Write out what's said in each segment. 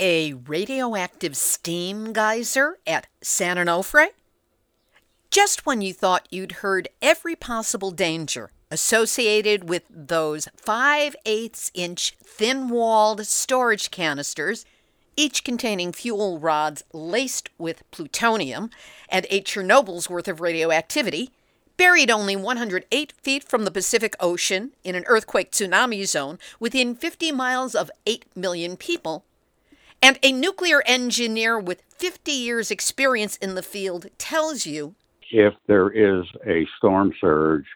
A radioactive steam geyser at San Onofre? Just when you thought you'd heard every possible danger associated with those 5 8 inch thin walled storage canisters, each containing fuel rods laced with plutonium and a Chernobyl's worth of radioactivity, buried only 108 feet from the Pacific Ocean in an earthquake tsunami zone within 50 miles of 8 million people, and a nuclear engineer with 50 years' experience in the field tells you if there is a storm surge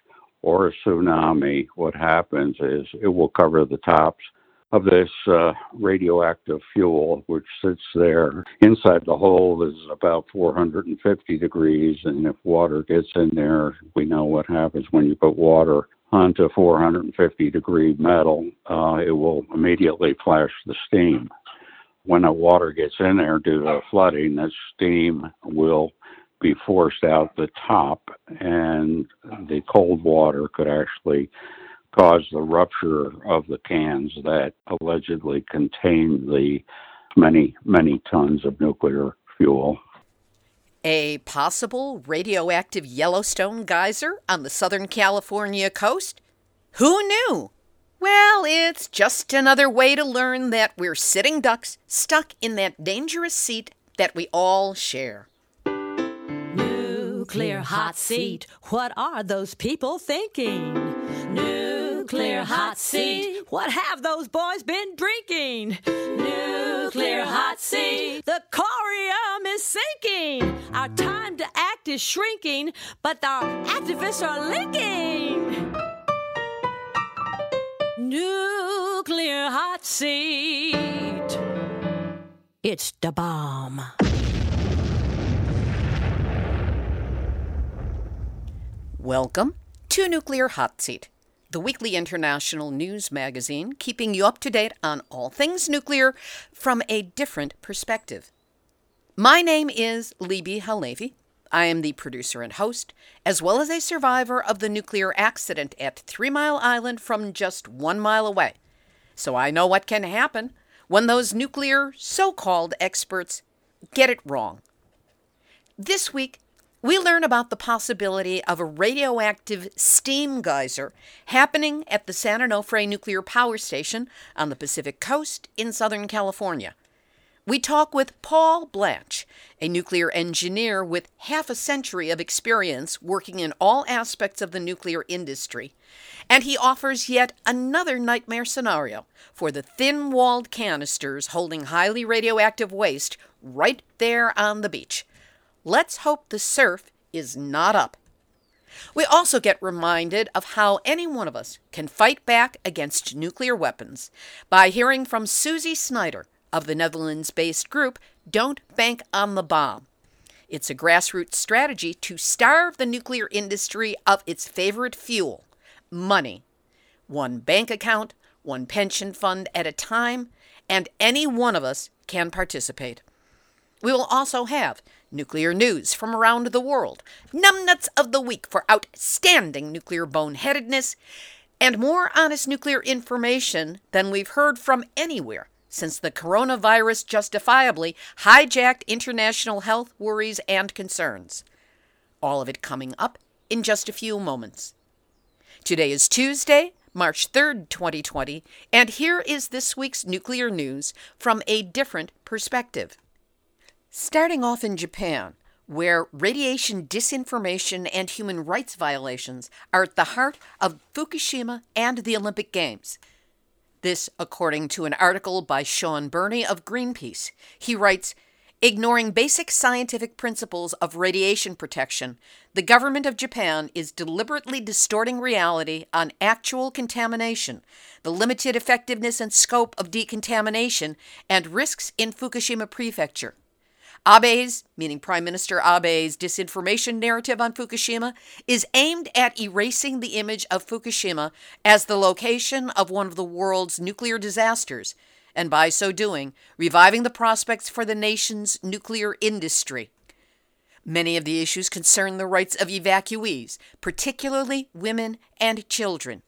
or a tsunami, what happens is it will cover the tops of this uh, radioactive fuel, which sits there. Inside the hole is about 450 degrees, and if water gets in there, we know what happens when you put water onto 450 degree metal, uh, it will immediately flash the steam. When the water gets in there due to flooding, the steam will be forced out the top, and the cold water could actually cause the rupture of the cans that allegedly contain the many, many tons of nuclear fuel. A possible radioactive Yellowstone geyser on the Southern California coast? Who knew? Well, it's just another way to learn that we're sitting ducks stuck in that dangerous seat that we all share. Nuclear hot seat. What are those people thinking? Nuclear hot seat. What have those boys been drinking? Nuclear hot seat. The corium is sinking. Our time to act is shrinking, but our activists are linking. Nuclear hot seat. It's the bomb. Welcome to Nuclear Hot Seat, the weekly international news magazine keeping you up to date on all things nuclear from a different perspective. My name is Libbe HaLevy. I am the producer and host, as well as a survivor of the nuclear accident at Three Mile Island from just one mile away. So I know what can happen when those nuclear so called experts get it wrong. This week, we learn about the possibility of a radioactive steam geyser happening at the San Onofre Nuclear Power Station on the Pacific Coast in Southern California. We talk with Paul Blanch, a nuclear engineer with half a century of experience working in all aspects of the nuclear industry, and he offers yet another nightmare scenario for the thin walled canisters holding highly radioactive waste right there on the beach. Let's hope the surf is not up. We also get reminded of how any one of us can fight back against nuclear weapons by hearing from Susie Snyder of the Netherlands based group Don't Bank on the Bomb. It's a grassroots strategy to starve the nuclear industry of its favorite fuel money. One bank account, one pension fund at a time, and any one of us can participate. We will also have nuclear news from around the world, numbnuts of the week for outstanding nuclear boneheadedness, and more honest nuclear information than we've heard from anywhere since the coronavirus justifiably hijacked international health worries and concerns. All of it coming up in just a few moments. Today is Tuesday, March 3rd, 2020, and here is this week's nuclear news from a different perspective. Starting off in Japan, where radiation disinformation and human rights violations are at the heart of Fukushima and the Olympic Games. This, according to an article by Shaun Burnie of Greenpeace. He writes Ignoring basic scientific principles of radiation protection, the government of Japan is deliberately distorting reality on actual contamination, the limited effectiveness and scope of decontamination, and risks in Fukushima Prefecture. Abe's, meaning Prime Minister Abe's disinformation narrative on Fukushima, is aimed at erasing the image of Fukushima as the location of one of the world's nuclear disasters, and by so doing, reviving the prospects for the nation's nuclear industry. Many of the issues concern the rights of evacuees, particularly women and children.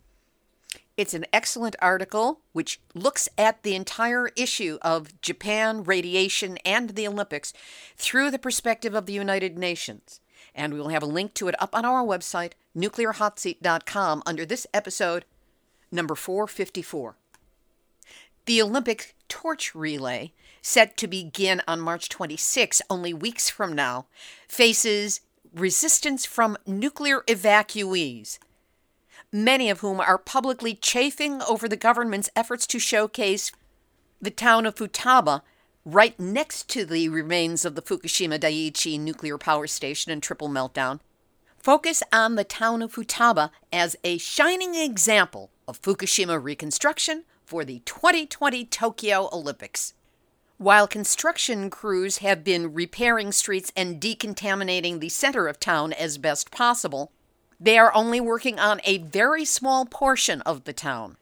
It's an excellent article which looks at the entire issue of Japan, radiation, and the Olympics through the perspective of the United Nations. And we will have a link to it up on our website, nuclearhotseat.com, under this episode, number 454. The Olympic torch relay, set to begin on March 26, only weeks from now, faces resistance from nuclear evacuees many of whom are publicly chafing over the government's efforts to showcase the town of Futaba right next to the remains of the Fukushima Daiichi nuclear power station and triple meltdown. Focus on the town of Futaba as a shining example of Fukushima reconstruction for the 2020 Tokyo Olympics. While construction crews have been repairing streets and decontaminating the center of town as best possible, they are only working on a very small portion of the town.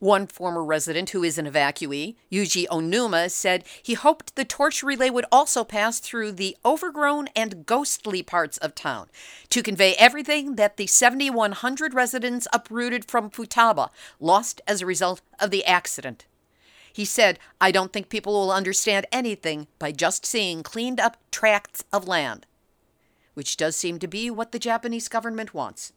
One former resident who is an evacuee, Yuji Onuma, said he hoped the torch relay would also pass through the overgrown and ghostly parts of town to convey everything that the 7,100 residents uprooted from Futaba lost as a result of the accident. He said, I don't think people will understand anything by just seeing cleaned up tracts of land which does seem to be what the Japanese government wants.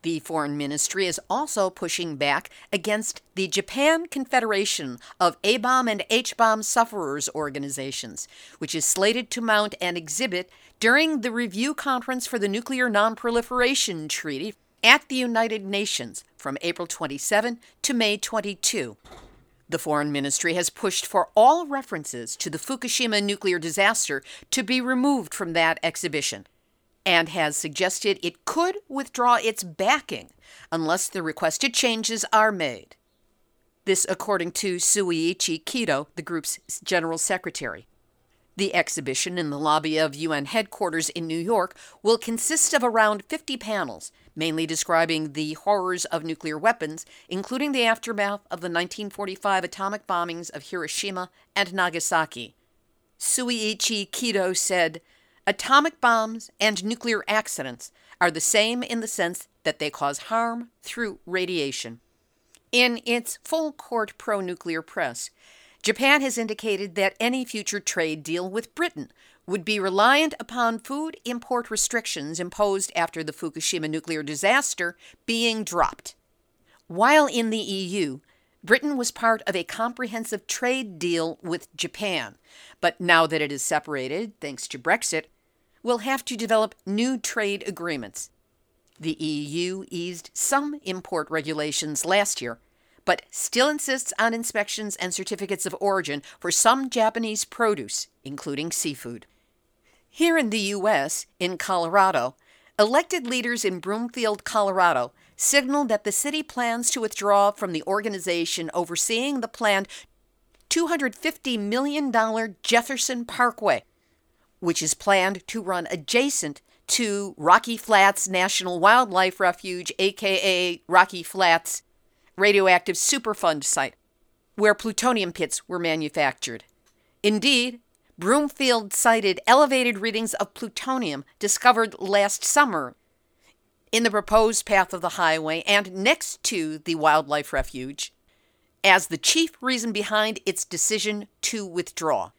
The Foreign Ministry is also pushing back against the Japan Confederation of A bomb and H bomb sufferers organizations, which is slated to mount an exhibit during the review conference for the Nuclear Nonproliferation Treaty at the United Nations from April 27 to May 22. The Foreign Ministry has pushed for all references to the Fukushima nuclear disaster to be removed from that exhibition and has suggested it could withdraw its backing unless the requested changes are made. This, according to Shuichi Kido, the group's general secretary. The exhibition in the lobby of UN headquarters in New York will consist of around 50 panels, mainly describing the horrors of nuclear weapons, including the aftermath of the 1945 atomic bombings of Hiroshima and Nagasaki. Shuichi Kido said, Atomic bombs and nuclear accidents are the same in the sense that they cause harm through radiation. In its full court pro nuclear press, Japan has indicated that any future trade deal with Britain would be reliant upon food import restrictions imposed after the Fukushima nuclear disaster being dropped. While in the EU, Britain was part of a comprehensive trade deal with Japan, but now that it is separated, thanks to Brexit, will have to develop new trade agreements. The EU eased some import regulations last year, but still insists on inspections and certificates of origin for some Japanese produce, including seafood. Here in the U.S., in Colorado, elected leaders in Broomfield, Colorado, signaled that the city plans to withdraw from the organization overseeing the planned $250 million Jefferson Parkway, which is planned to run adjacent to Rocky Flats National Wildlife Refuge, aka Rocky Flats Radioactive Superfund site, where plutonium pits were manufactured. Indeed, Broomfield cited elevated readings of plutonium discovered last summer in the proposed path of the highway and next to the wildlife refuge as the chief reason behind its decision to withdraw.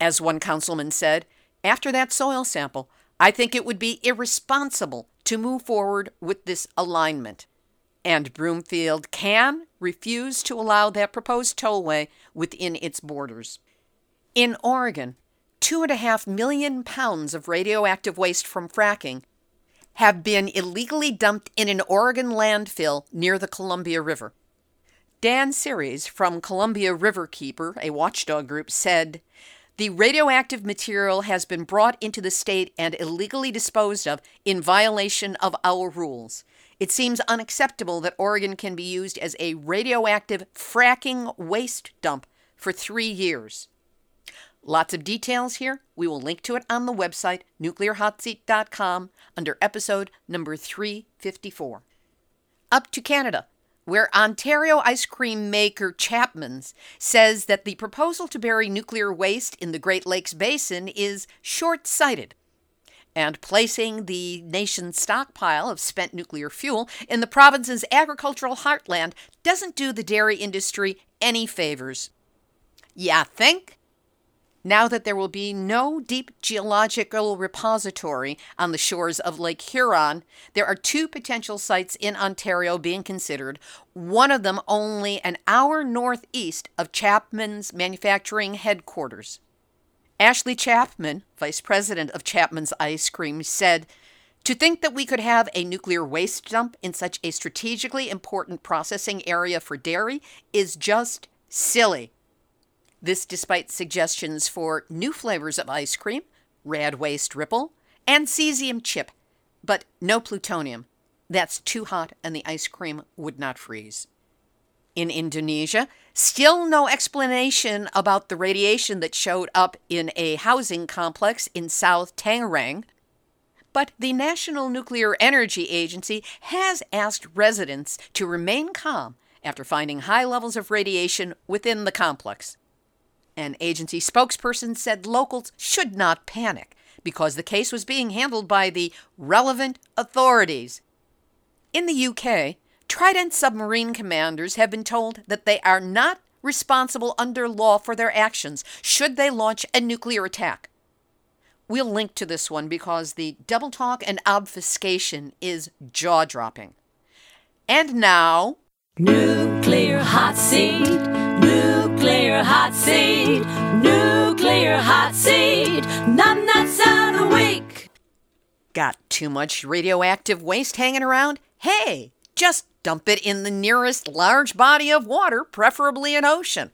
As one councilman said, after that soil sample, I think it would be irresponsible to move forward with this alignment. And Broomfield can refuse to allow that proposed tollway within its borders. In Oregon, two and a half million pounds of radioactive waste from fracking have been illegally dumped in an Oregon landfill near the Columbia River. Dan Serres from Columbia Riverkeeper, a watchdog group, said the radioactive material has been brought into the state and illegally disposed of in violation of our rules. It seems unacceptable that Oregon can be used as a radioactive fracking waste dump for three years. Lots of details here. We will link to it on the website, nuclearhotseat.com, under episode number 354. Up to Canada where Ontario ice cream maker Chapman's says that the proposal to bury nuclear waste in the Great Lakes Basin is short sighted. and placing the nation's stockpile of spent nuclear fuel in the province's agricultural heartland doesn't do the dairy industry any favors. Yeah, think? Now that there will be no deep geological repository on the shores of Lake Huron, there are two potential sites in Ontario being considered, one of them only an hour northeast of Chapman's manufacturing headquarters. Ashley Chapman, vice president of Chapman's Ice Cream, said, To think that we could have a nuclear waste dump in such a strategically important processing area for dairy is just silly. This despite suggestions for new flavors of ice cream, rad waste ripple, and cesium chip, but no plutonium. That's too hot and the ice cream would not freeze. In Indonesia, still no explanation about the radiation that showed up in a housing complex in South Tangerang. But the National Nuclear Energy Agency has asked residents to remain calm after finding high levels of radiation within the complex. An agency spokesperson said locals should not panic because the case was being handled by the relevant authorities. In the UK, Trident submarine commanders have been told that they are not responsible under law for their actions should they launch a nuclear attack. We'll link to this one because the double talk and obfuscation is jaw dropping. And now. Nuclear hot seat, nuclear hot seat, nuclear hot seat, nuts out week. Got too much radioactive waste hanging around? Hey, just dump it in the nearest large body of water, preferably an ocean.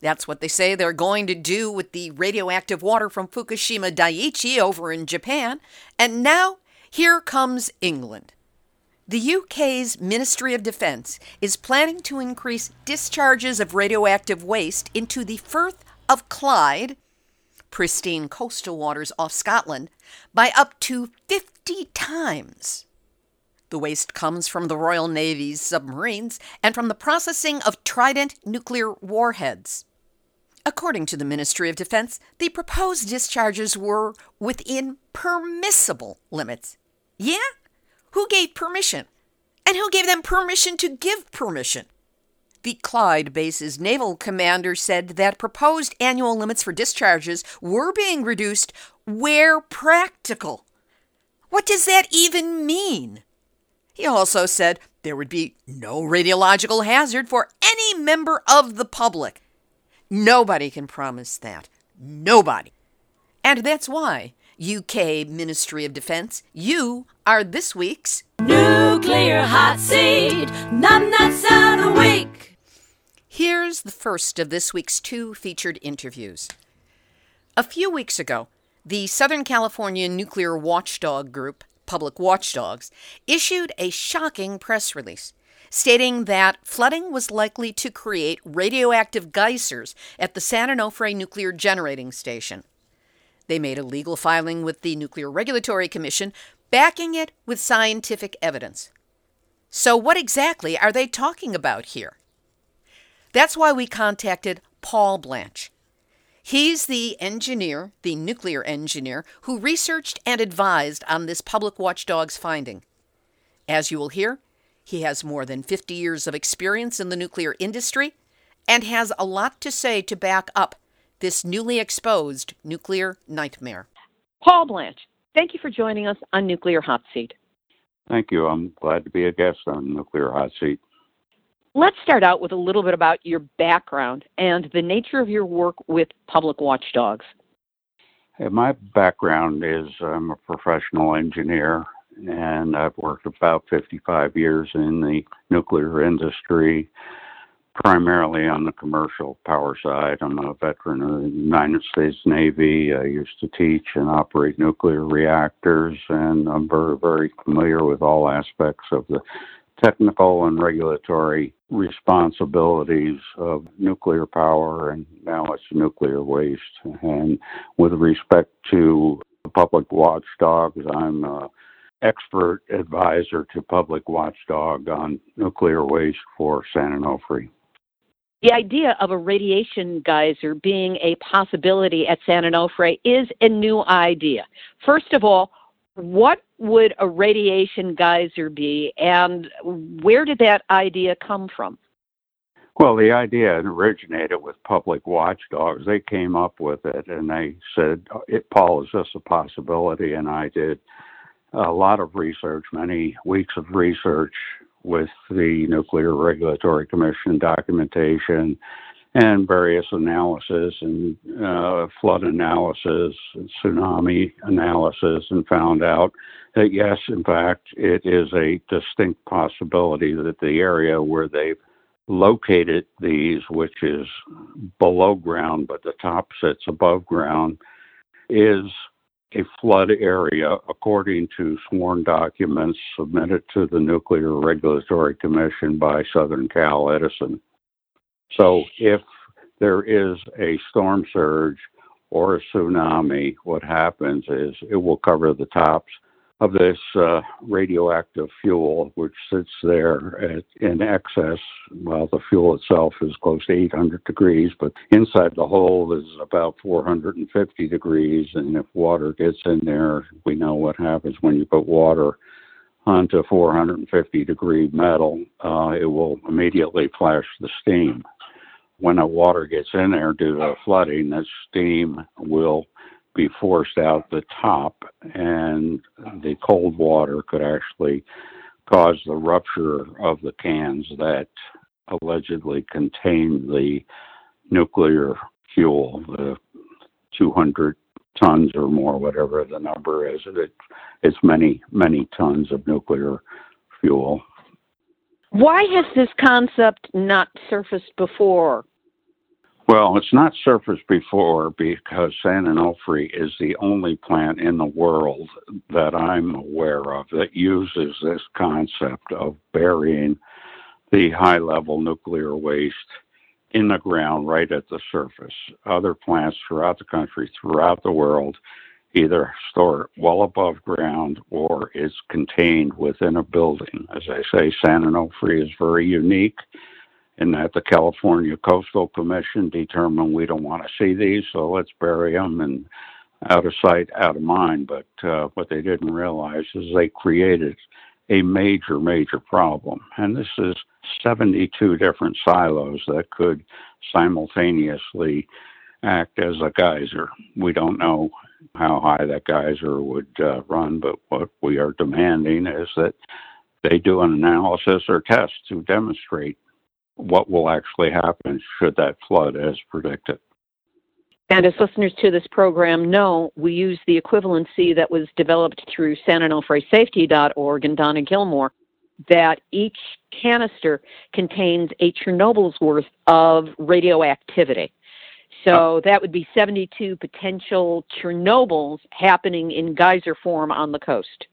That's what they say they're going to do with the radioactive water from Fukushima Daiichi over in Japan. And now, here comes England. The UK's Ministry of Defence is planning to increase discharges of radioactive waste into the Firth of Clyde, pristine coastal waters off Scotland, by up to 50 times. The waste comes from the Royal Navy's submarines and from the processing of Trident nuclear warheads. According to the Ministry of Defense, the proposed discharges were within permissible limits. Yeah? Who gave permission? And who gave them permission to give permission? The Clyde base's naval commander said that proposed annual limits for discharges were being reduced where practical. What does that even mean? He also said there would be no radiological hazard for any member of the public. Nobody can promise that. Nobody. And that's why, UK Ministry of Defense, you are this week's Nuclear Hot Seat, Nuts out a week. Here's the first of this week's two featured interviews. A few weeks ago, the Southern California Nuclear Watchdog Group public watchdogs, issued a shocking press release stating that flooding was likely to create radioactive geysers at the San Onofre Nuclear Generating Station. They made a legal filing with the Nuclear Regulatory Commission, backing it with scientific evidence. So, what exactly are they talking about here? That's why we contacted Paul Blanch. He's the engineer, the nuclear engineer, who researched and advised on this public watchdog's finding. As you will hear, he has more than 50 years of experience in the nuclear industry and has a lot to say to back up this newly exposed nuclear nightmare. Paul Blanch, thank you for joining us on Nuclear Hot Seat. Thank you. I'm glad to be a guest on Nuclear Hot Seat. Let's start out with a little bit about your background and the nature of your work with public watchdogs. Hey, my background is I'm a professional engineer and I've worked about 55 years in the nuclear industry, primarily on the commercial power side. I'm a veteran of the United States Navy. I used to teach and operate nuclear reactors, and I'm very, very familiar with all aspects of the technical and regulatory responsibilities of nuclear power and now it's nuclear waste. And with respect to public watchdogs, I'm an expert advisor to Public Watchdog on nuclear waste for San Onofre. The idea of a radiation geyser being a possibility at San Onofre is a new idea. First of all, What would a radiation geyser be, and where did that idea come from? Well, the idea originated with public watchdogs. They came up with it and they said, Paul, is this a possibility? And I did a lot of research, many weeks of research with the Nuclear Regulatory Commission documentation and various analysis and uh, flood analysis and tsunami analysis and found out that yes, in fact, it is a distinct possibility that the area where they've located these, which is below ground, but the top sits above ground, is a flood area according to sworn documents submitted to the Nuclear Regulatory Commission by Southern Cal Edison. So if there is a storm surge or a tsunami, what happens is it will cover the tops of this uh, radioactive fuel, which sits there at, in excess. Well, the fuel itself is close to 800 degrees, but inside the hole is about 450 degrees. And if water gets in there, we know what happens when you put water onto 450 degree metal, uh, it will immediately flash the steam. When the water gets in there due to flooding, the steam will be forced out the top, and the cold water could actually cause the rupture of the cans that allegedly contain the nuclear fuel, the 200 tons or more, whatever the number is. It, it's many, many tons of nuclear fuel. Why has this concept not surfaced before? Well, it's not surfaced before because San Onofre is the only plant in the world that I'm aware of that uses this concept of burying the high level nuclear waste in the ground right at the surface. Other plants throughout the country, throughout the world, either store it well above ground or is contained within a building. As I say, San Onofre is very unique in that the California Coastal Commission determined we don't want to see these, so let's bury them and out of sight, out of mind. But uh, what they didn't realize is they created a major, major problem. And this is 72 different silos that could simultaneously act as a geyser. We don't know how high that geyser would uh, run, but what we are demanding is that they do an analysis or test to demonstrate what will actually happen should that flood as predicted. And as listeners to this program know, we use the equivalency that was developed through SanOnofreSafety.org and Donna Gilmore that each canister contains a Chernobyl's worth of radioactivity. So that would be 72 potential Chernobyls happening in geyser form on the coast.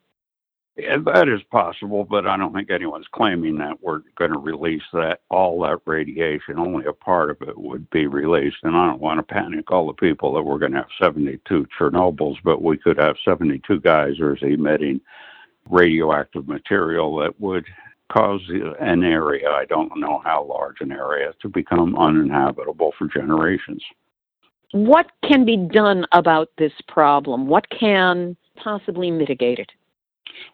That is possible, but I don't think anyone's claiming that we're going to release that all that radiation. Only a part of it would be released, and I don't want to panic all the people that we're going to have 72 Chernobyls, but we could have 72 geysers emitting radioactive material that would cause an area, I don't know how large an area, to become uninhabitable for generations. What can be done about this problem? What can possibly mitigate it?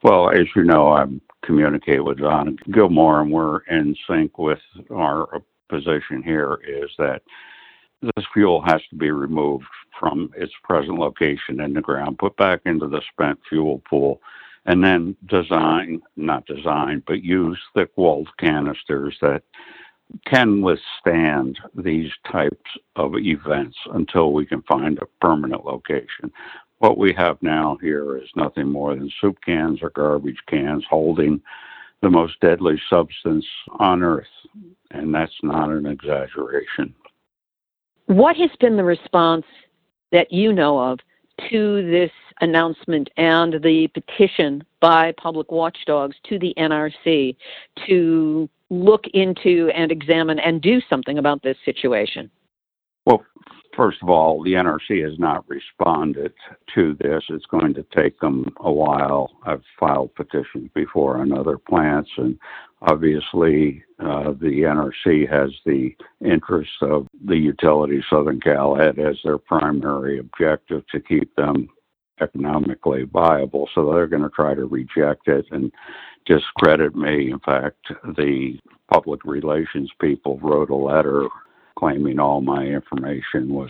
Well, as you know, I communicate with Don Gilmore, and we're in sync with our position here is that this fuel has to be removed from its present location in the ground, put back into the spent fuel pool, and then design, not design, but use thick walled canisters that can withstand these types of events until we can find a permanent location. What we have now here is nothing more than soup cans or garbage cans holding the most deadly substance on earth, and that's not an exaggeration. What has been the response that you know of to this announcement and the petition by public watchdogs to the NRC to look into and examine and do something about this situation? Well, first of all, the NRC has not responded to this. It's going to take them a while. I've filed petitions before on other plants, and obviously, uh, the NRC has the interests of the utility Southern Cal Ed as their primary objective to keep them economically viable. So they're going to try to reject it and discredit me. In fact, the public relations people wrote a letter claiming all my information was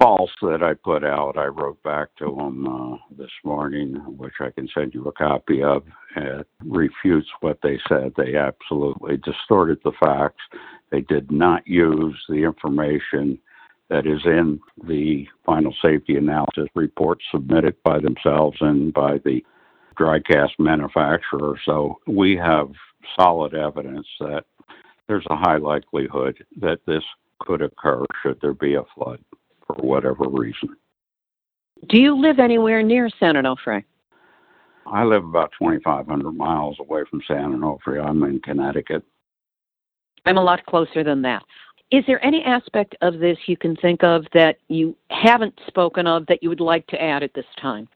false that I put out. I wrote back to them uh, this morning, which I can send you a copy of. It refutes what they said. They absolutely distorted the facts. They did not use the information that is in the final safety analysis report submitted by themselves and by the dry cask manufacturer. So we have solid evidence that there's a high likelihood that this could occur should there be a flood for whatever reason. Do you live anywhere near San Onofre? I live about 2,500 miles away from San Onofre. I'm in Connecticut. I'm a lot closer than that. Is there any aspect of this you can think of that you haven't spoken of that you would like to add at this time?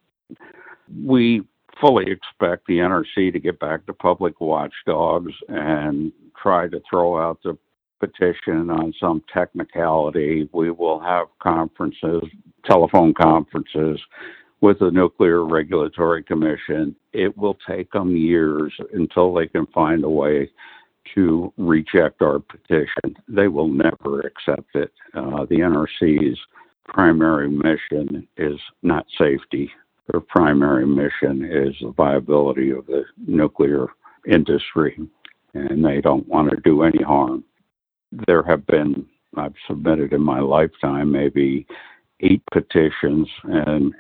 We fully expect the NRC to get back to public watchdogs and try to throw out the petition on some technicality. We will have conferences, telephone conferences with the Nuclear Regulatory Commission. It will take them years until they can find a way to reject our petition. They will never accept it. Uh, the NRC's primary mission is not safety. Their primary mission is the viability of the nuclear industry, and they don't want to do any harm there have been, I've submitted in my lifetime maybe eight petitions, and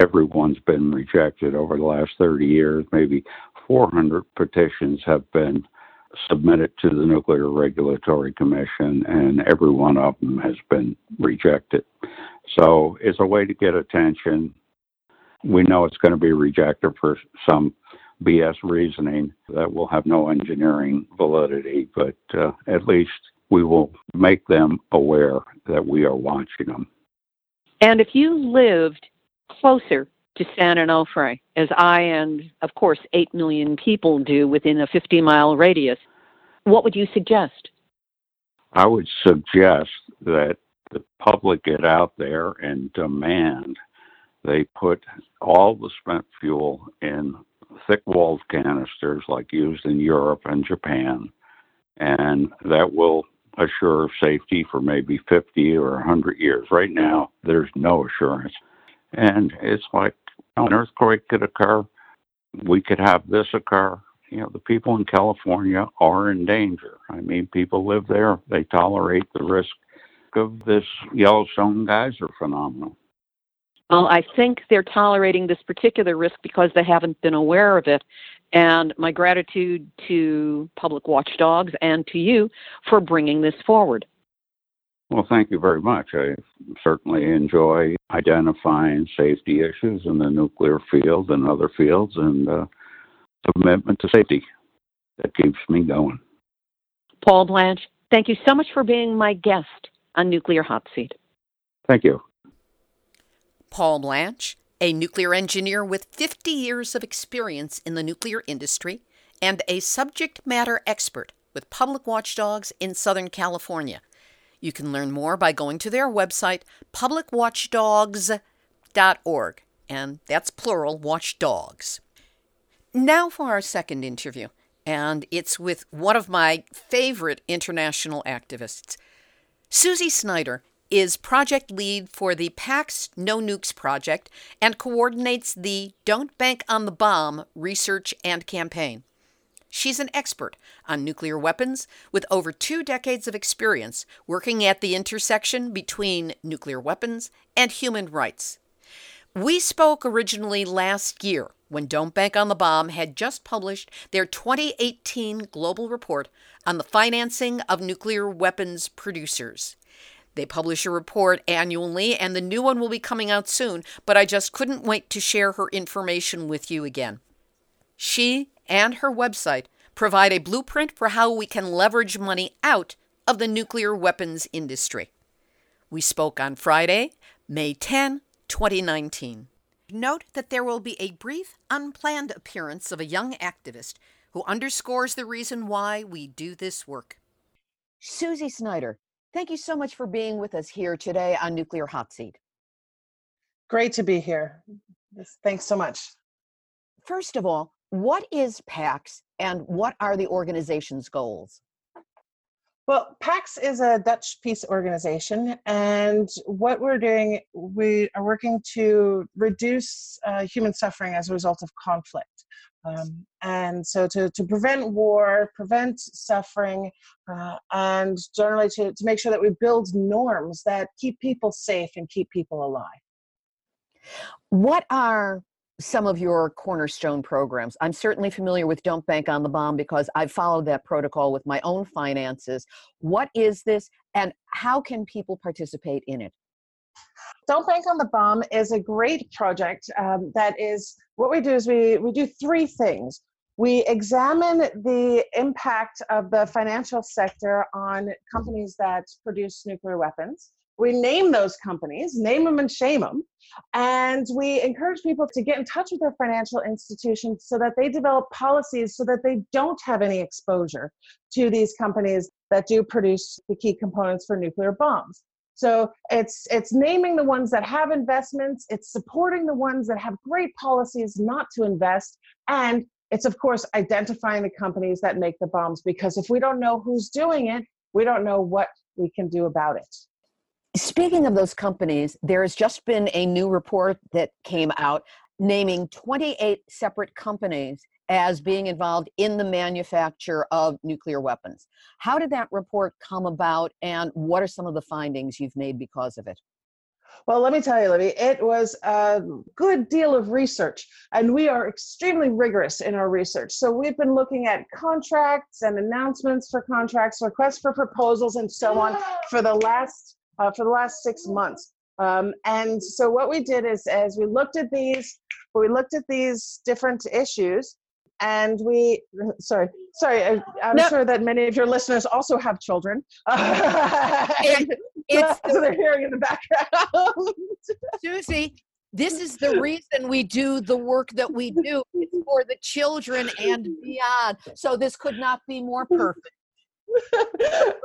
everyone's been rejected over the last 30 years. Maybe 400 petitions have been submitted to the Nuclear Regulatory Commission, and every one of them has been rejected. So it's a way to get attention. We know it's going to be rejected for some BS reasoning that will have no engineering validity, but uh, at least we will make them aware that we are watching them. And if you lived closer to San Onofre, as I and, of course, 8 million people do within a 50 mile radius, what would you suggest? I would suggest that the public get out there and demand they put all the spent fuel in thick walled canisters like used in Europe and Japan, and that will assure safety for maybe 50 or 100 years. Right now, there's no assurance. And it's like an earthquake could occur. We could have this occur. You know, the people in California are in danger. I mean, people live there, they tolerate the risk of this Yellowstone geyser phenomenon. Well, I think they're tolerating this particular risk because they haven't been aware of it. And my gratitude to public watchdogs and to you for bringing this forward. Well, thank you very much. I certainly enjoy identifying safety issues in the nuclear field and other fields, and uh, commitment to safety that keeps me going. Paul Blanch, thank you so much for being my guest on Nuclear Hot Seat. Thank you. Paul Blanch a nuclear engineer with 50 years of experience in the nuclear industry, and a subject matter expert with public watchdogs in Southern California. You can learn more by going to their website, publicwatchdogs.org, and that's plural, watchdogs. Now for our second interview, and it's with one of my favorite international activists. Susie Snyder is project lead for the PAX No Nukes project and coordinates the Don't Bank on the Bomb research and campaign. She's an expert on nuclear weapons with over two decades of experience working at the intersection between nuclear weapons and human rights. We spoke originally last year when Don't Bank on the Bomb had just published their 2018 global report on the financing of nuclear weapons producers. They publish a report annually, and the new one will be coming out soon, but I just couldn't wait to share her information with you again. She and her website provide a blueprint for how we can leverage money out of the nuclear weapons industry. We spoke on Friday, May 10, 2019. Note that there will be a brief, unplanned appearance of a young activist who underscores the reason why we do this work. Susie Snyder, Thank you so much for being with us here today on Nuclear Hot Seat. Great to be here. Thanks so much. First of all, what is PAX and what are the organization's goals? Well, PAX is a Dutch peace organization, and what we're doing, we are working to reduce uh, human suffering as a result of conflict. Um, and so to, to prevent war, prevent suffering, uh, and generally to, to make sure that we build norms that keep people safe and keep people alive. What are some of your cornerstone programs? I'm certainly familiar with Don't Bank on the Bomb because I've followed that protocol with my own finances. What is this, and how can people participate in it? Don't Bank on the Bomb is a great project um, that is what we do is we, we do three things. We examine the impact of the financial sector on companies that produce nuclear weapons. We name those companies, name them and shame them, and we encourage people to get in touch with their financial institutions so that they develop policies so that they don't have any exposure to these companies that do produce the key components for nuclear bombs. So it's it's naming the ones that have investments, it's supporting the ones that have great policies not to invest, and it's of course identifying the companies that make the bombs because if we don't know who's doing it, we don't know what we can do about it. Speaking of those companies, there has just been a new report that came out naming 28 separate companies as being involved in the manufacture of nuclear weapons. How did that report come about, and what are some of the findings you've made because of it? Well, let me tell you, Libbe, it was a good deal of research, and we are extremely rigorous in our research. So we've been looking at contracts and announcements for contracts, requests for proposals, and so on for the last uh, for the last six months. Um, and so what we did is, as we looked at these, we looked at these different issues, and we sorry sorry I, am no. sure that many of your listeners also have children it, it's so they're hearing in the background susie this is the reason we do the work that we do it's for the children and beyond so this could not be more perfect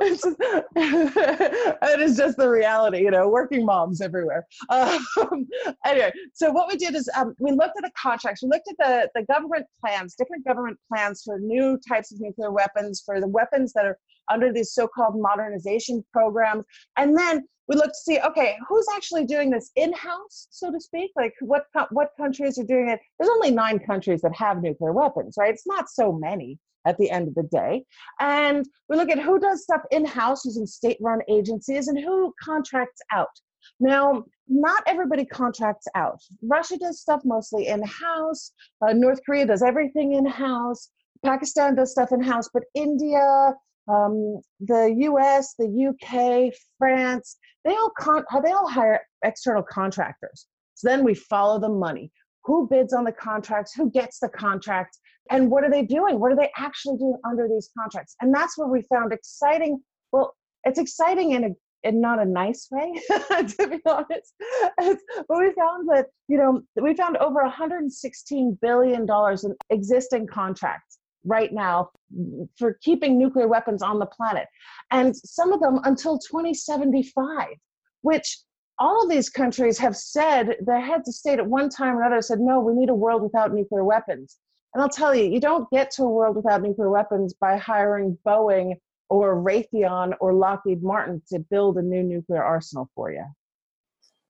it is just the reality, you know, working moms everywhere. Um, anyway, so what we did is um, we looked at the contracts, we looked at the, the government plans, different government plans for new types of nuclear weapons, for the weapons that are under these so called modernization programs. And then we look to see, okay, who's actually doing this in house, so to speak? Like what, what countries are doing it? There's only nine countries that have nuclear weapons, right? It's not so many at the end of the day. And we look at who does stuff in house using state run agencies and who contracts out. Now, not everybody contracts out. Russia does stuff mostly in house, uh, North Korea does everything in house, Pakistan does stuff in house, but India, um, the US, the UK, France, they all, con- they all hire external contractors. So then we follow the money. Who bids on the contracts? Who gets the contracts? and what are they doing what are they actually doing under these contracts and that's where we found exciting well it's exciting in a in not a nice way to be honest but we found that you know we found over 116 billion dollars in existing contracts right now for keeping nuclear weapons on the planet and some of them until 2075 which all of these countries have said their heads of state at one time or another said no we need a world without nuclear weapons and I'll tell you, you don't get to a world without nuclear weapons by hiring Boeing or Raytheon or Lockheed Martin to build a new nuclear arsenal for you.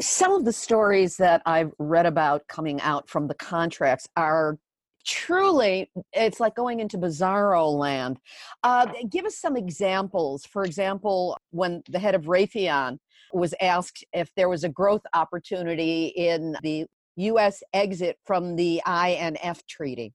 Some of the stories that I've read about coming out from the contracts are truly it's like going into bizarro land. Uh, give us some examples. For example when the head of raytheon was asked if there was a growth opportunity in the u.s exit from the inf treaty.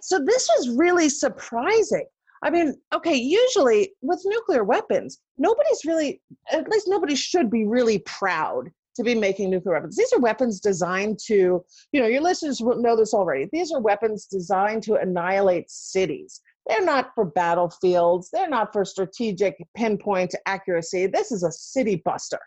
So this was really surprising. I mean, okay, usually with nuclear weapons, nobody's really, at least nobody should be really proud to be making nuclear weapons. These are weapons designed to, you know, your listeners know this already. These are weapons designed to annihilate cities. They're not for battlefields, they're not for strategic pinpoint accuracy. This is a city buster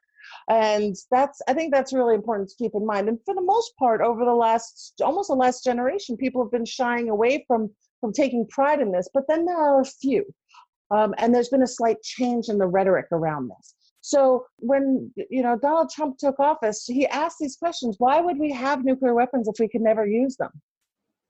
and that's i think that's really important to keep in mind and for the most part over the last almost the last generation people have been shying away from from taking pride in this but then there are a few um, and there's been a slight change in the rhetoric around this So when you know Donald Trump took office, he asked these questions: Why would we have nuclear weapons if we could never use them?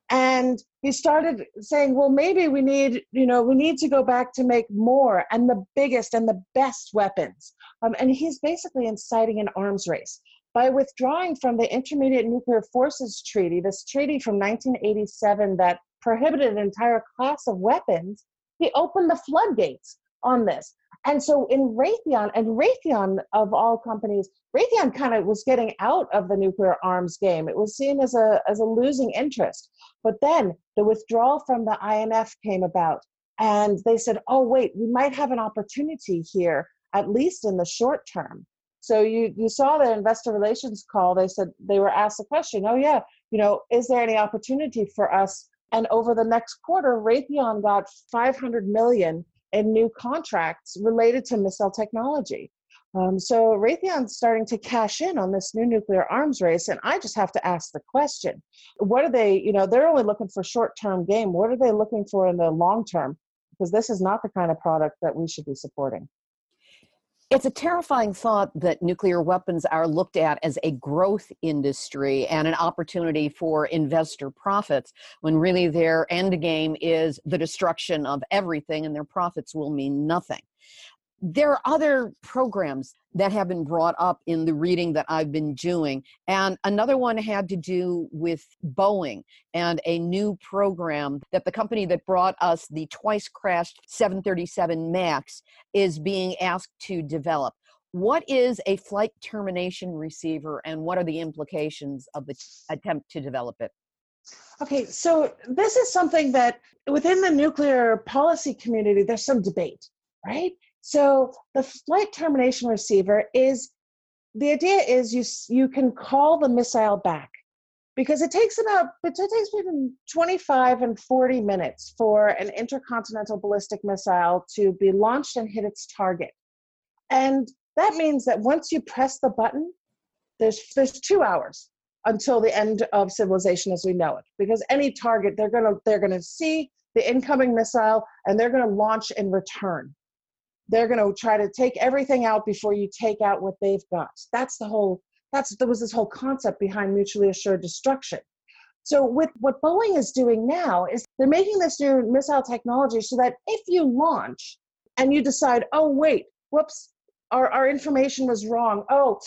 And he started saying, "Well, maybe we need, you know, we need to go back to make more and the biggest and the best weapons." Um, and he's basically inciting an arms race by withdrawing from the Intermediate Nuclear Forces Treaty, this treaty from 1987 that prohibited an entire class of weapons. He opened the floodgates on this. And so in Raytheon, and Raytheon of all companies, Raytheon kind of was getting out of the nuclear arms game. It was seen as a, as a losing interest. But then the withdrawal from the INF came about. And they said, oh, wait, we might have an opportunity here, at least in the short term. So you, you saw the investor relations call. They said they were asked the question, oh, yeah, you know, is there any opportunity for us? And over the next quarter, Raytheon got 500 million in new contracts related to missile technology. Um, so Raytheon's starting to cash in on this new nuclear arms race, and I just have to ask the question: What are they? You know, they're only looking for short-term game. What are they looking for in the long term? Because this is not the kind of product that we should be supporting. It's a terrifying thought that nuclear weapons are looked at as a growth industry and an opportunity for investor profits when really their end game is the destruction of everything and their profits will mean nothing there are other programs that have been brought up in the reading that I've been doing. And another one had to do with Boeing and a new program that the company that brought us the twice crashed 737 MAX is being asked to develop. What is a flight termination receiver and what are the implications of the attempt to develop it? Okay, so this is something that within the nuclear policy community, there's some debate, right? So the flight termination receiver is the idea is you you can call the missile back because it takes about it takes between 25 and 40 minutes for an intercontinental ballistic missile to be launched and hit its target. And that means that once you press the button, there's there's 2 hours until the end of civilization as we know it because any target they're going to they're going to see the incoming missile and they're going to launch in return they're going to try to take everything out before you take out what they've got. That's the whole that's there was this whole concept behind mutually assured destruction. So with what boeing is doing now is they're making this new missile technology so that if you launch and you decide oh wait whoops our, our information was wrong. Oh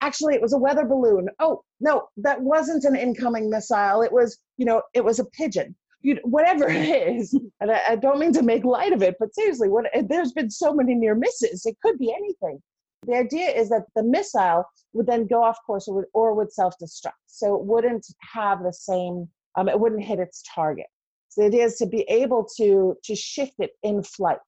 actually it was a weather balloon. Oh no that wasn't an incoming missile. It was you know it was a pigeon you know, whatever it is and I, I, don't mean to make light of it but seriously what there's been so many near misses it could be anything. The idea is that the missile would then go off course or would, or would self-destruct so it wouldn't have the same um, it wouldn't hit its target. So the idea is to be able to to shift it in flight.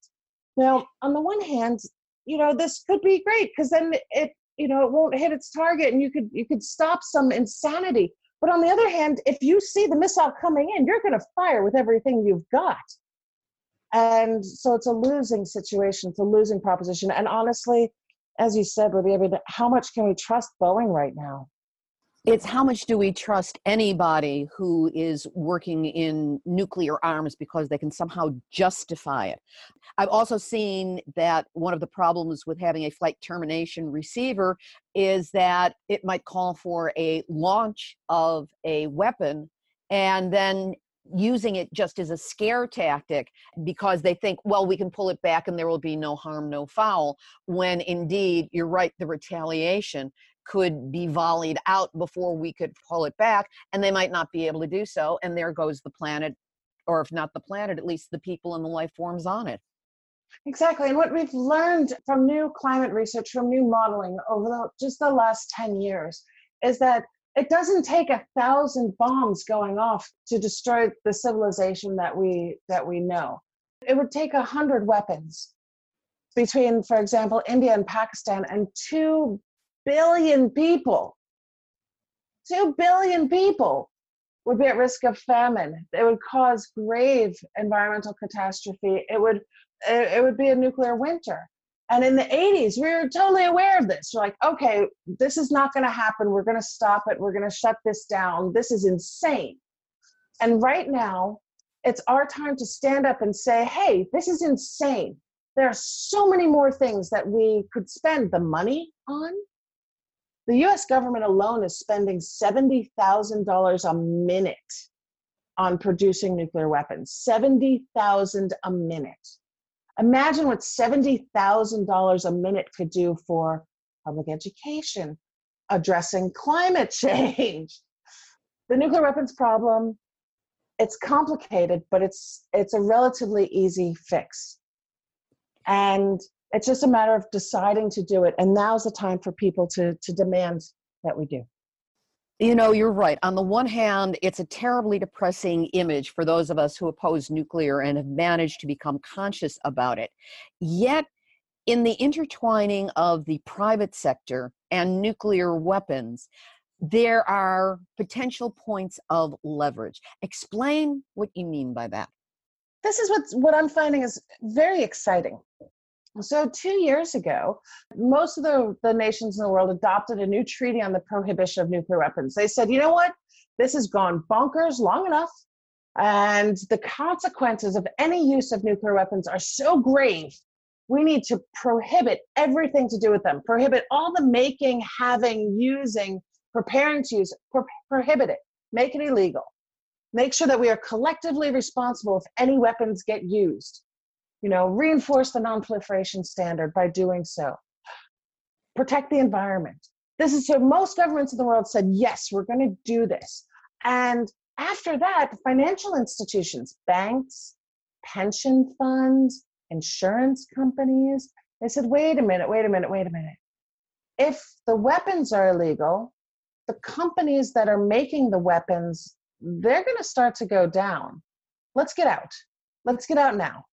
Now on the one hand you know this could be great because then it you know it won't hit its target and you could you could stop some insanity but on the other hand, if you see the missile coming in, you're going to fire with everything you've got. And so it's a losing situation, it's a losing proposition. And honestly, as you said, Libbe, I mean, how much can we trust Boeing right now? It's how much do we trust anybody who is working in nuclear arms because they can somehow justify it. I've also seen that one of the problems with having a flight termination receiver is that it might call for a launch of a weapon and then using it just as a scare tactic because they think, well, we can pull it back and there will be no harm, no foul, when indeed, you're right, the retaliation could be volleyed out before we could pull it back, and they might not be able to do so. And there goes the planet, or if not the planet, at least the people and the life forms on it. Exactly. And what we've learned from new climate research, from new modeling over the, just the last 10 years, is that it doesn't take a thousand bombs going off to destroy the civilization that we that we know. It would take a hundred weapons between, for example, India and Pakistan, and two billion people, 2 billion people would be at risk of famine. It would cause grave environmental catastrophe. It would, it would be a nuclear winter. And in the 80s, we were totally aware of this. We're like, okay, this is not going to happen. We're going to stop it. We're going to shut this down. This is insane. And right now, it's our time to stand up and say, hey, this is insane. there are so many more things that we could spend the money on. The US government alone is spending $70,000 a minute on producing nuclear weapons. 70,000 a minute. Imagine what $70,000 a minute could do for public education, addressing climate change. The nuclear weapons problem, it's complicated, but it's it's a relatively easy fix. And it's just a matter of deciding to do it. And now's the time for people to to demand that we do. You know, you're right. On the one hand, it's a terribly depressing image for those of us who oppose nuclear and have managed to become conscious about it. Yet, in the intertwining of the private sector and nuclear weapons, there are potential points of leverage. Explain what you mean by that. This is what, what I'm finding is very exciting. So, two years ago, most of the, the nations in the world adopted a new treaty on the prohibition of nuclear weapons. They said, you know what? This has gone bonkers long enough, and the consequences of any use of nuclear weapons are so grave. We need to prohibit everything to do with them, prohibit all the making, having, using, preparing to use, pro- prohibit it, make it illegal. Make sure that we are collectively responsible if any weapons get used you know, reinforce the non-proliferation standard by doing so. Protect the environment. This is so most governments in the world said, yes, we're going to do this. And after that, financial institutions, banks, pension funds, insurance companies, they said, wait a minute, wait a minute, wait a minute. If the weapons are illegal, the companies that are making the weapons, they're going to start to go down. Let's get out. Let's get out now.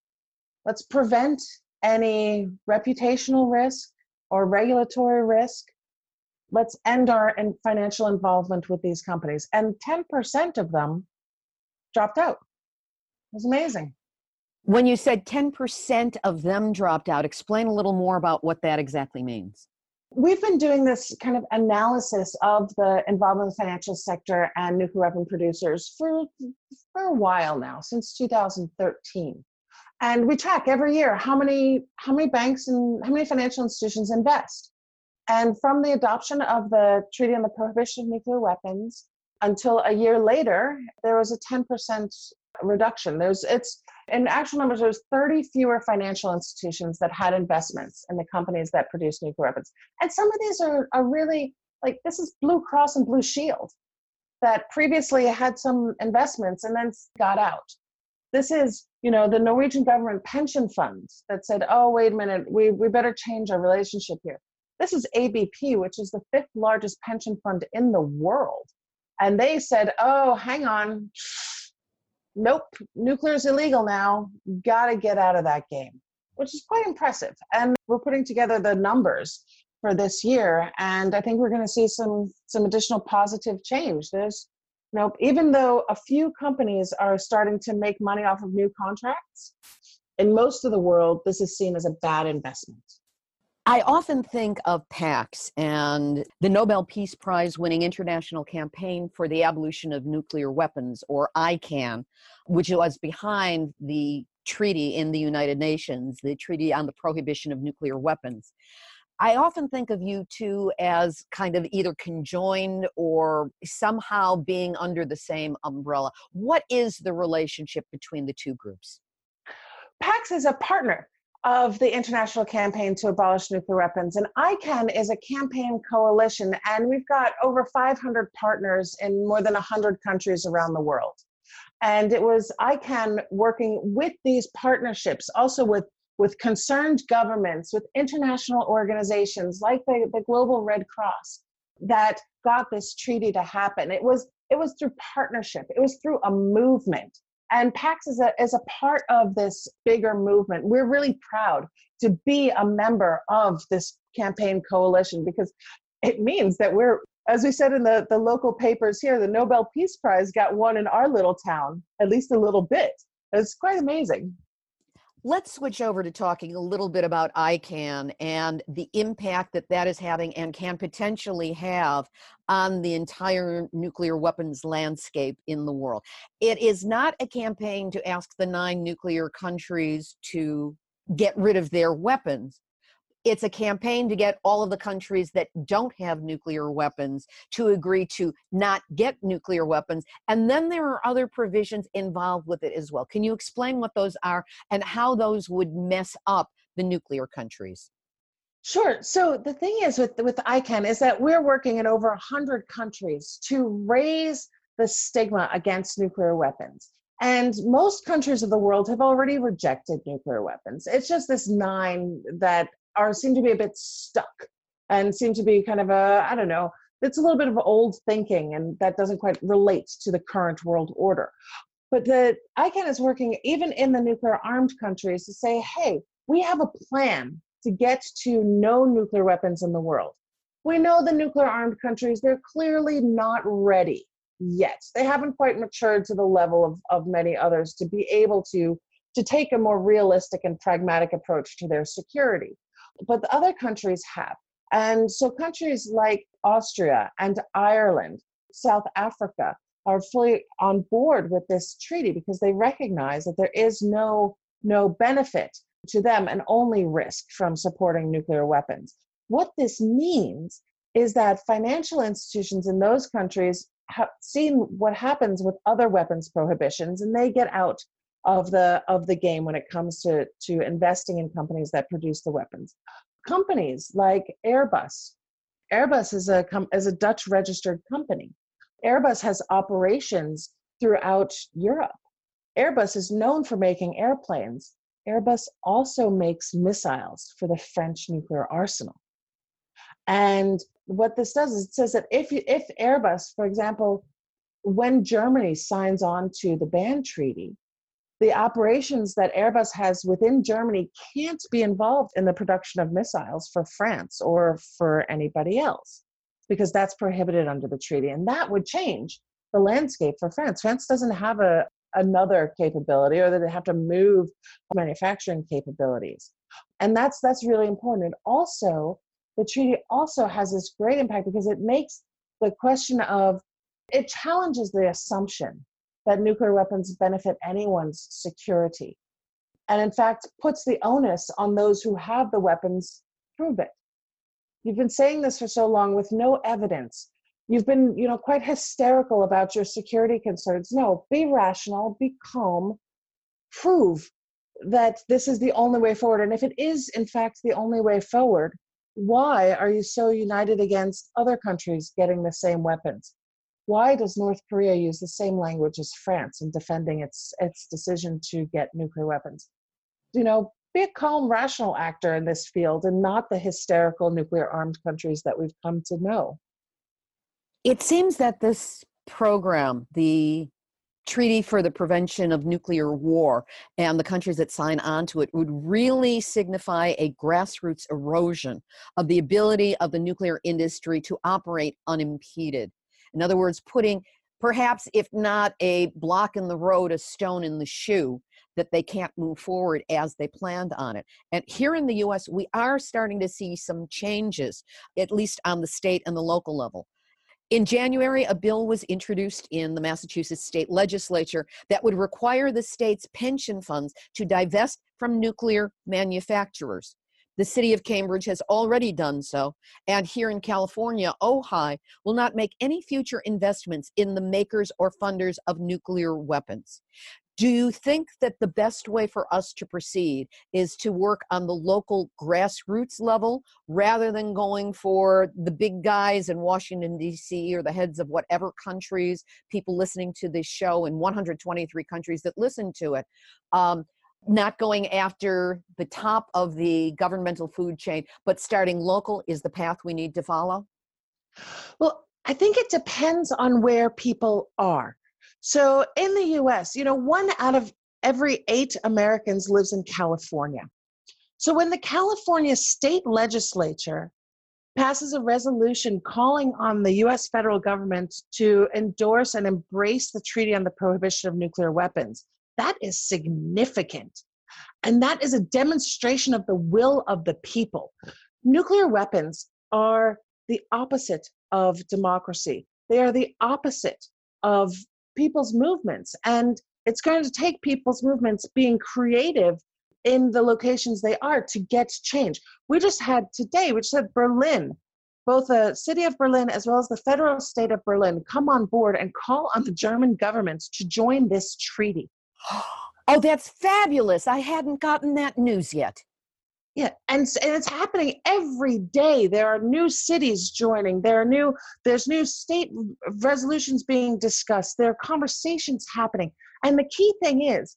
Let's prevent any reputational risk or regulatory risk. Let's end our financial involvement with these companies. And 10% of them dropped out. It was amazing. When you said 10% of them dropped out, explain a little more about what that exactly means. We've been doing this kind of analysis of the involvement of the financial sector and nuclear weapon producers for, for a while now, since 2013 and we track every year how many how many banks and how many financial institutions invest. And from the adoption of the treaty on the prohibition of nuclear weapons until a year later there was a 10% reduction. There's it's in actual numbers there's 30 fewer financial institutions that had investments in the companies that produce nuclear weapons. And some of these are, are really like this is blue cross and blue shield that previously had some investments and then got out this is you know the norwegian government pension funds that said oh wait a minute we, we better change our relationship here. This is abp which is the fifth largest pension fund in the world. And they said oh hang on. Nope nuclear is illegal now. Gotta get out of that game which is quite impressive. And we're putting together the numbers for this year and i think we're going to see some some additional positive change. There's Nope. Even though a few companies are starting to make money off of new contracts, in most of the world, this is seen as a bad investment. I often think of PAX and the Nobel Peace Prize winning International Campaign for the Abolition of Nuclear Weapons, or ICAN, which was behind the treaty in the United Nations, the Treaty on the Prohibition of Nuclear Weapons. I often think of you two as kind of either conjoined or somehow being under the same umbrella. What is the relationship between the two groups? PAX is a partner of the International Campaign to Abolish Nuclear Weapons, and ICAN is a campaign coalition, and we've got over 500 partners in more than 100 countries around the world. And it was ICAN working with these partnerships, also with with concerned governments, with international organizations like the, the Global Red Cross that got this treaty to happen. It was it was through partnership. It was through a movement. And PAX is a, is a part of this bigger movement. We're really proud to be a member of this campaign coalition because it means that we're, as we said in the, the local papers here, the Nobel Peace Prize got won in our little town, at least a little bit. It's quite amazing. Let's switch over to talking a little bit about ICAN and the impact that that is having and can potentially have on the entire nuclear weapons landscape in the world. It is not a campaign to ask the nine nuclear countries to get rid of their weapons. It's a campaign to get all of the countries that don't have nuclear weapons to agree to not get nuclear weapons. And then there are other provisions involved with it as well. Can you explain what those are and how those would mess up the nuclear countries? Sure. So the thing is with with ICAN is that we're working in over 100 countries to raise the stigma against nuclear weapons. And most countries of the world have already rejected nuclear weapons. It's just this nine that are seem to be a bit stuck and seem to be kind of a I don't know. It's a little bit of old thinking, and that doesn't quite relate to the current world order. But the ICAN is working even in the nuclear armed countries to say, hey, we have a plan to get to no nuclear weapons in the world. We know the nuclear armed countries, they're clearly not ready yet. They haven't quite matured to the level of, of many others to be able to, to take a more realistic and pragmatic approach to their security. But the other countries have. And so countries like Austria and Ireland, South Africa, are fully on board with this treaty because they recognize that there is no no benefit to them and only risk from supporting nuclear weapons. What this means is that financial institutions in those countries have seen what happens with other weapons prohibitions and they get out of the of the game when it comes to to investing in companies that produce the weapons. Companies like airbus. Airbus is a is a dutch registered company. Airbus has operations throughout europe. Airbus is known for making airplanes. Airbus also makes missiles for the French nuclear arsenal. And what this does is it says that if you, if Airbus, for example, when Germany signs on to the ban treaty, the operations that Airbus has within Germany can't be involved in the production of missiles for France or for anybody else because that's prohibited under the treaty. And that would change the landscape for France. France doesn't have a, another capability or that they have to move manufacturing capabilities and that's that's really important and also the treaty also has this great impact because it makes the question of it challenges the assumption that nuclear weapons benefit anyone's security. And in fact puts the onus on those who have the weapons prove it. You've been saying this for so long with no evidence. You've been you know quite hysterical about your security concerns. No be rational be calm prove that this is the only way forward. And if it is in fact the only way forward why are you so united against other countries getting the same weapons why does north korea use the same language as france in defending its its decision to get nuclear weapons you know be a calm rational actor in this field and not the hysterical nuclear armed countries that we've come to know it seems that this program, the Treaty for the Prevention of Nuclear War, and the countries that sign on to it would really signify a grassroots erosion of the ability of the nuclear industry to operate unimpeded. In other words, putting perhaps, if not a block in the road, a stone in the shoe that they can't move forward as they planned on it. And here in the US, we are starting to see some changes, at least on the state and the local level. In January, a bill was introduced in the Massachusetts state legislature that would require the state's pension funds to divest from nuclear manufacturers. The city of Cambridge has already done so, and here in California, OHI will not make any future investments in the makers or funders of nuclear weapons. Do you think that the best way for us to proceed is to work on the local grassroots level rather than going for the big guys in Washington, D.C., or the heads of whatever countries, people listening to this show in 123 countries that listen to it? Um, not going after the top of the governmental food chain, but starting local is the path we need to follow? Well, I think it depends on where people are. So in the US, you know, one out of every eight Americans lives in California. So when the California state legislature passes a resolution calling on the US federal government to endorse and embrace the Treaty on the Prohibition of Nuclear Weapons, that is significant. And that is a demonstration of the will of the people. Nuclear weapons are the opposite of democracy. They are the opposite of people's movements. And it's going to take people's movements being creative in the locations they are to get change. We just had today, which said Berlin, both the city of Berlin as well as the federal state of Berlin come on board and call on the German government to join this treaty. Oh, that's fabulous. I hadn't gotten that news yet. Yeah, and, and it's happening every day. There are new cities joining. There are new there's new state resolutions being discussed. There are conversations happening. And the key thing is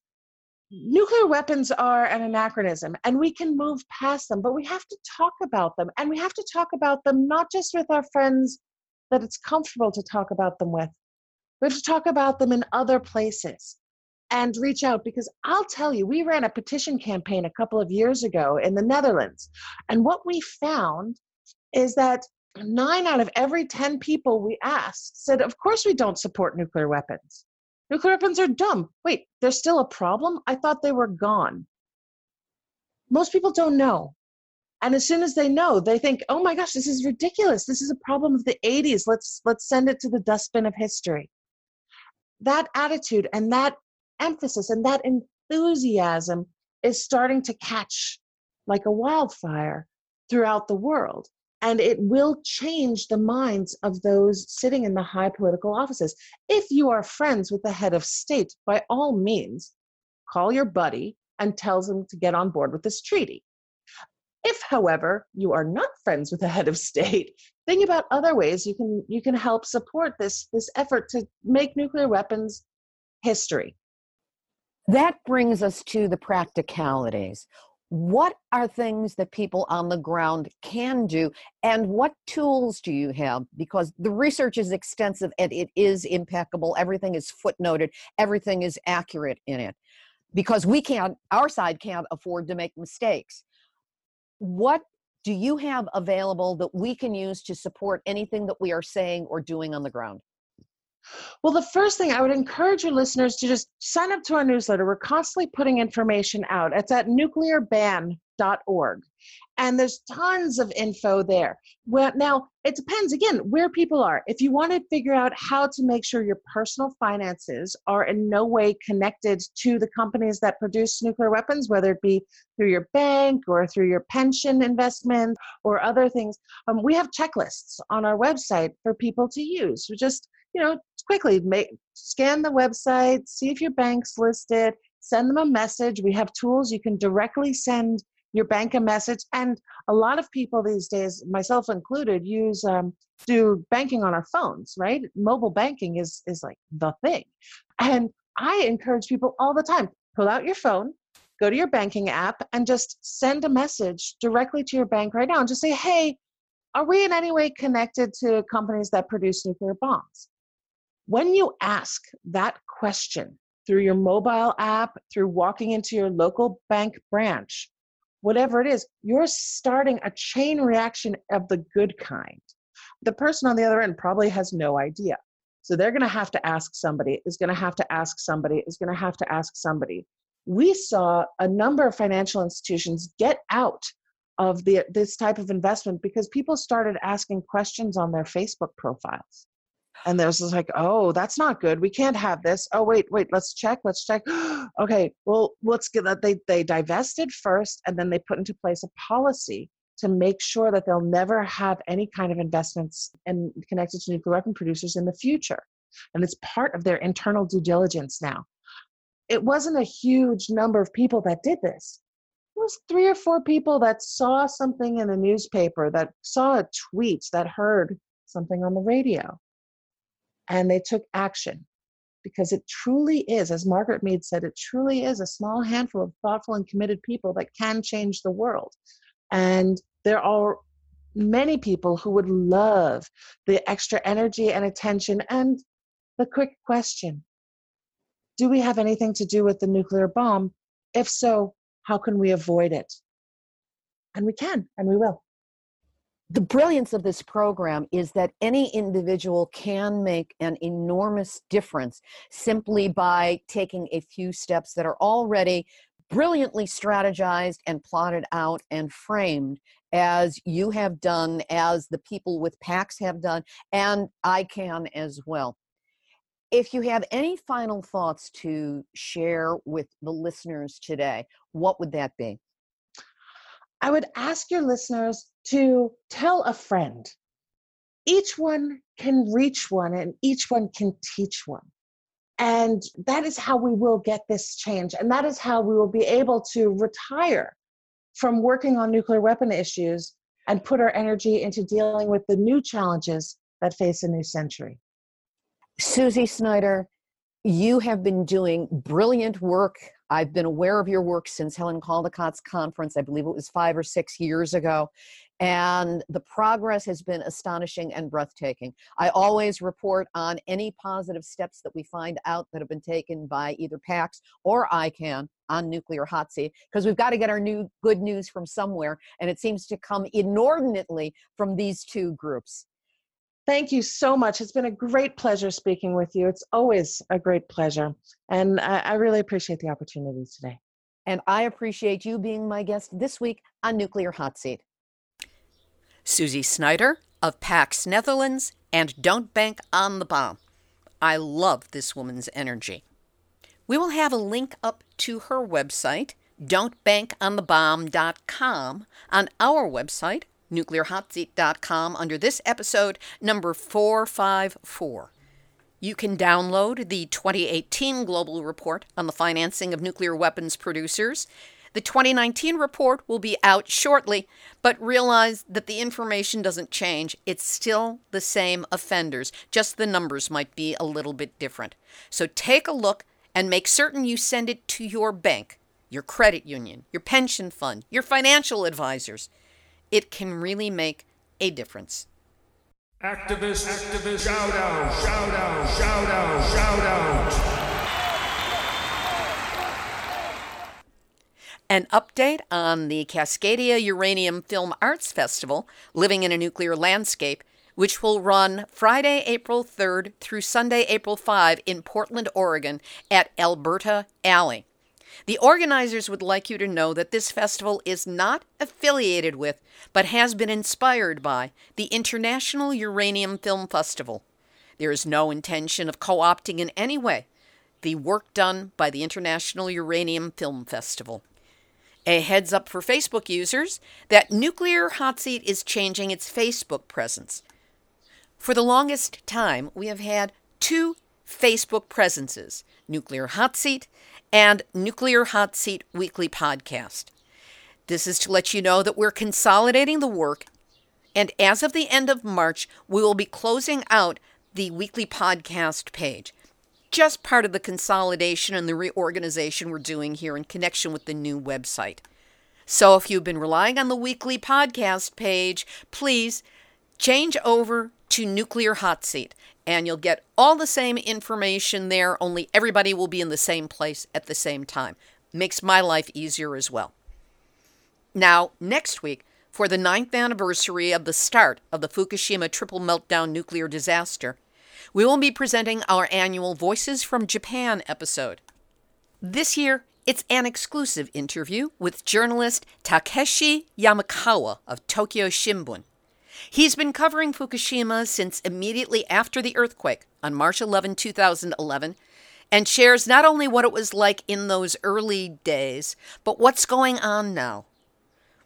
nuclear weapons are an anachronism and we can move past them, but we have to talk about them. And we have to talk about them not just with our friends that it's comfortable to talk about them with. We have to talk about them in other places and reach out because I'll tell you, we ran a petition campaign a couple of years ago in the Netherlands. And what we found is that nine out of every 10 people we asked said, Of course, we don't support nuclear weapons. Nuclear weapons are dumb. Wait, there's still a problem? I thought they were gone. Most people don't know. And as soon as they know, they think, "Oh my gosh, this is ridiculous. This is a problem of the 80s. Let's let's send it to the dustbin of history." That attitude and that emphasis and that enthusiasm is starting to catch like a wildfire throughout the world. And it will change the minds of those sitting in the high political offices. If you are friends with the head of state, by all means, call your buddy and tell them to get on board with this treaty. If, however, you are not friends with the head of state, think about other ways you can you can help support this this effort to make nuclear weapons history. That brings us to the practicalities. What are things that people on the ground can do, and what tools do you have? Because the research is extensive and it is impeccable. Everything is footnoted, everything is accurate in it. Because we can't, our side can't afford to make mistakes. What do you have available that we can use to support anything that we are saying or doing on the ground? Well, the first thing I would encourage your listeners to just sign up to our newsletter. We're constantly putting information out. It's at nuclearban.org. And there's tons of info there. Well, now it depends again where people are. If you want to figure out how to make sure your personal finances are in no way connected to the companies that produce nuclear weapons, whether it be through your bank or through your pension investment or other things, um, we have checklists on our website for people to use. We just you know, quickly make scan the website, see if your bank's listed, send them a message. We have tools you can directly send your bank a message, and a lot of people these days, myself included, use um, do banking on our phones. Right, mobile banking is is like the thing, and I encourage people all the time: pull out your phone, go to your banking app, and just send a message directly to your bank right now, and just say, "Hey." Are we in any way connected to companies that produce nuclear bombs? When you ask that question through your mobile app, through walking into your local bank branch, whatever it is, you're starting a chain reaction of the good kind. The person on the other end probably has no idea. So they're going to have to ask somebody, is going to have to ask somebody, is going to have to ask somebody. We saw a number of financial institutions get out of the, this type of investment because people started asking questions on their Facebook profiles and there's like oh that's not good. We can't have this. Oh wait wait let's check let's check. Okay well let's get that they they divested first and then they put into place a policy to make sure that they'll never have any kind of investments and connected to nuclear weapon producers in the future. And it's part of their internal due diligence now. It wasn't a huge number of people that did this. It was three or four people that saw something in the newspaper that saw a tweet that heard something on the radio and they took action because it truly is, as Margaret Mead said, it truly is a small handful of thoughtful and committed people that can change the world. And there are many people who would love the extra energy and attention and the quick question Do we have anything to do with the nuclear bomb? If so, how can we avoid it? And we can, and we will the brilliance of this program is that any individual can make an enormous difference simply by taking a few steps that are already brilliantly strategized and plotted out and framed as you have done, as the people with PAX have done, and ICAN as well. if you have any final thoughts to share with the listeners today, what would that be? I would ask your listeners to tell a friend. Each one can reach one and each one can teach one. And that is how we will get this change. And that is how we will be able to retire from working on nuclear weapon issues and put our energy into dealing with the new challenges that face a new century. Susie Snyder, you have been doing brilliant work. I've been aware of your work since Helen Caldicott's conference. I believe it was five or six years ago. And the progress has been astonishing and breathtaking. I always report on any positive steps that we find out that have been taken by either PAX or ICAN on nuclear hot seat because we've got to get our new good news from somewhere. And it seems to come inordinately from these two groups. Thank you so much. It's been a great pleasure speaking with you. It's always a great pleasure. And I, I really appreciate the opportunity today. And I appreciate you being my guest this week on Nuclear Hot Seat. Susie Snyder of Pax Netherlands and Don't Bank on the Bomb. I love this woman's energy. We will have a link up to her website, don'tbankonthebomb.com, on our website, nuclearhotseat.com under this episode number 454. You can download the 2018 Global Report on the Financing of Nuclear Weapons Producers. The 2019 report will be out shortly, but realize that the information doesn't change. It's still the same offenders, just the numbers might be a little bit different. So take a look and make certain you send it to your bank, your credit union, your pension fund, your financial advisors it can really make a difference. Activist, activist, shout out, shout out, shout out, shout out. An update on the Cascadia Uranium Film Arts Festival, Living in a Nuclear Landscape, which will run Friday, April 3rd through Sunday, April 5 in Portland, Oregon at Alberta Alley. The organizers would like you to know that this festival is not affiliated with, but has been inspired by, the International Uranium Film Festival. There is no intention of co opting in any way the work done by the International Uranium Film Festival. A heads up for Facebook users that Nuclear Hot Seat is changing its Facebook presence. For the longest time, we have had two Facebook presences Nuclear Hot Seat and Nuclear Hot Seat Weekly Podcast. This is to let you know that we're consolidating the work, and as of the end of March, we will be closing out the weekly podcast page. Just part of the consolidation and the reorganization we're doing here in connection with the new website. So if you've been relying on the weekly podcast page, please change over to Nuclear Hot Seat and you'll get all the same information there, only everybody will be in the same place at the same time. Makes my life easier as well. Now, next week, for the ninth anniversary of the start of the Fukushima triple meltdown nuclear disaster, we will be presenting our annual Voices from Japan episode. This year, it's an exclusive interview with journalist Takeshi Yamakawa of Tokyo Shimbun. He's been covering Fukushima since immediately after the earthquake on March 11, 2011, and shares not only what it was like in those early days, but what's going on now.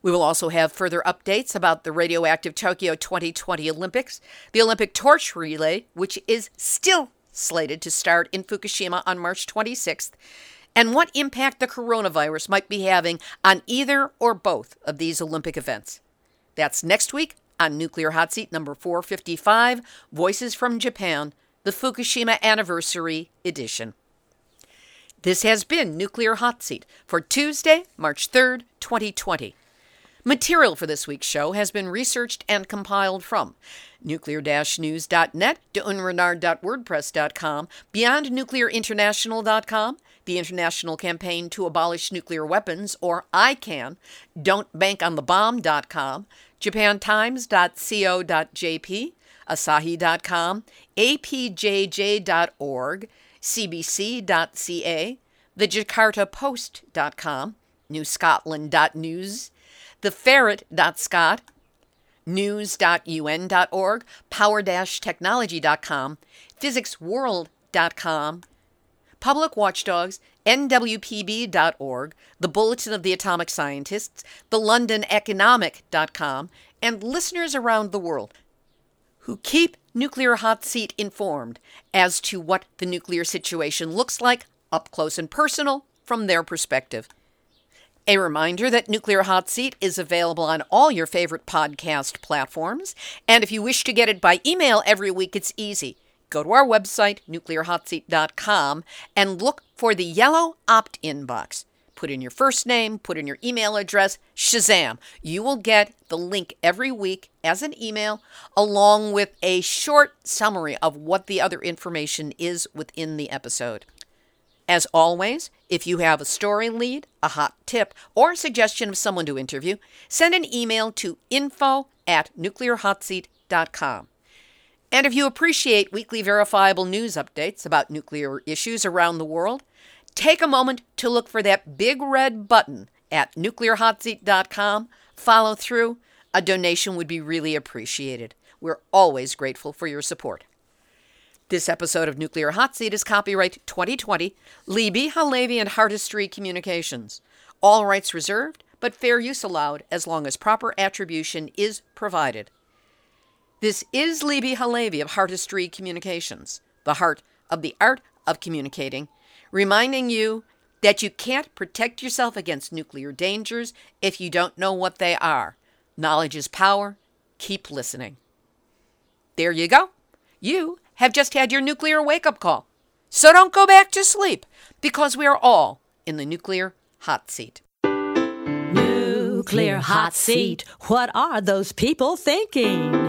We will also have further updates about the Radioactive Tokyo 2020 Olympics, the Olympic torch relay, which is still slated to start in Fukushima on March 26th, and what impact the coronavirus might be having on either or both of these Olympic events. That's next week on Nuclear Hot Seat number 455 Voices from Japan, the Fukushima Anniversary Edition. This has been Nuclear Hot Seat for Tuesday, March 3rd, 2020. Material for this week's show has been researched and compiled from nuclear-news.net, deunrenard.wordpress.com, beyondnuclearinternational.com, the International Campaign to Abolish Nuclear Weapons, or ICAN, don'tbankonthebomb.com, japantimes.co.jp, asahi.com, apjj.org, cbc.ca, thejakartapost.com, newscotland.news, theferret.scot, news.un.org, power-technology.com, physicsworld.com, Public Watchdogs, NWPB.org, the Bulletin of the Atomic Scientists, the LondonEconomic.com, and listeners around the world who keep Nuclear Hot Seat informed as to what the nuclear situation looks like up close and personal from their perspective. A reminder that Nuclear Hot Seat is available on all your favorite podcast platforms, and if you wish to get it by email every week, it's easy. Go to our website, nuclearhotseat.com, and look for the yellow opt in box. Put in your first name, put in your email address, shazam. You will get the link every week as an email, along with a short summary of what the other information is within the episode. As always, if you have a story lead, a hot tip, or a suggestion of someone to interview, send an email to info at nuclearhotseat.com. And if you appreciate weekly verifiable news updates about nuclear issues around the world, take a moment to look for that big red button at nuclearhotseat.com, follow through. A donation would be really appreciated. We're always grateful for your support. This episode of Nuclear Hot Seat is copyright 2020, Libbe, HaLevy, and Heartistry Communications. All rights reserved, but fair use allowed as long as proper attribution is provided. This is Libbe HaLevy of Heartistry Communications, the heart of the art of communicating, reminding you that you can't protect yourself against nuclear dangers if you don't know what they are. Knowledge is power. Keep listening. There you go. You have just had your nuclear wake up call. So don't go back to sleep because we are all in the nuclear hot seat. Nuclear hot seat. What are those people thinking?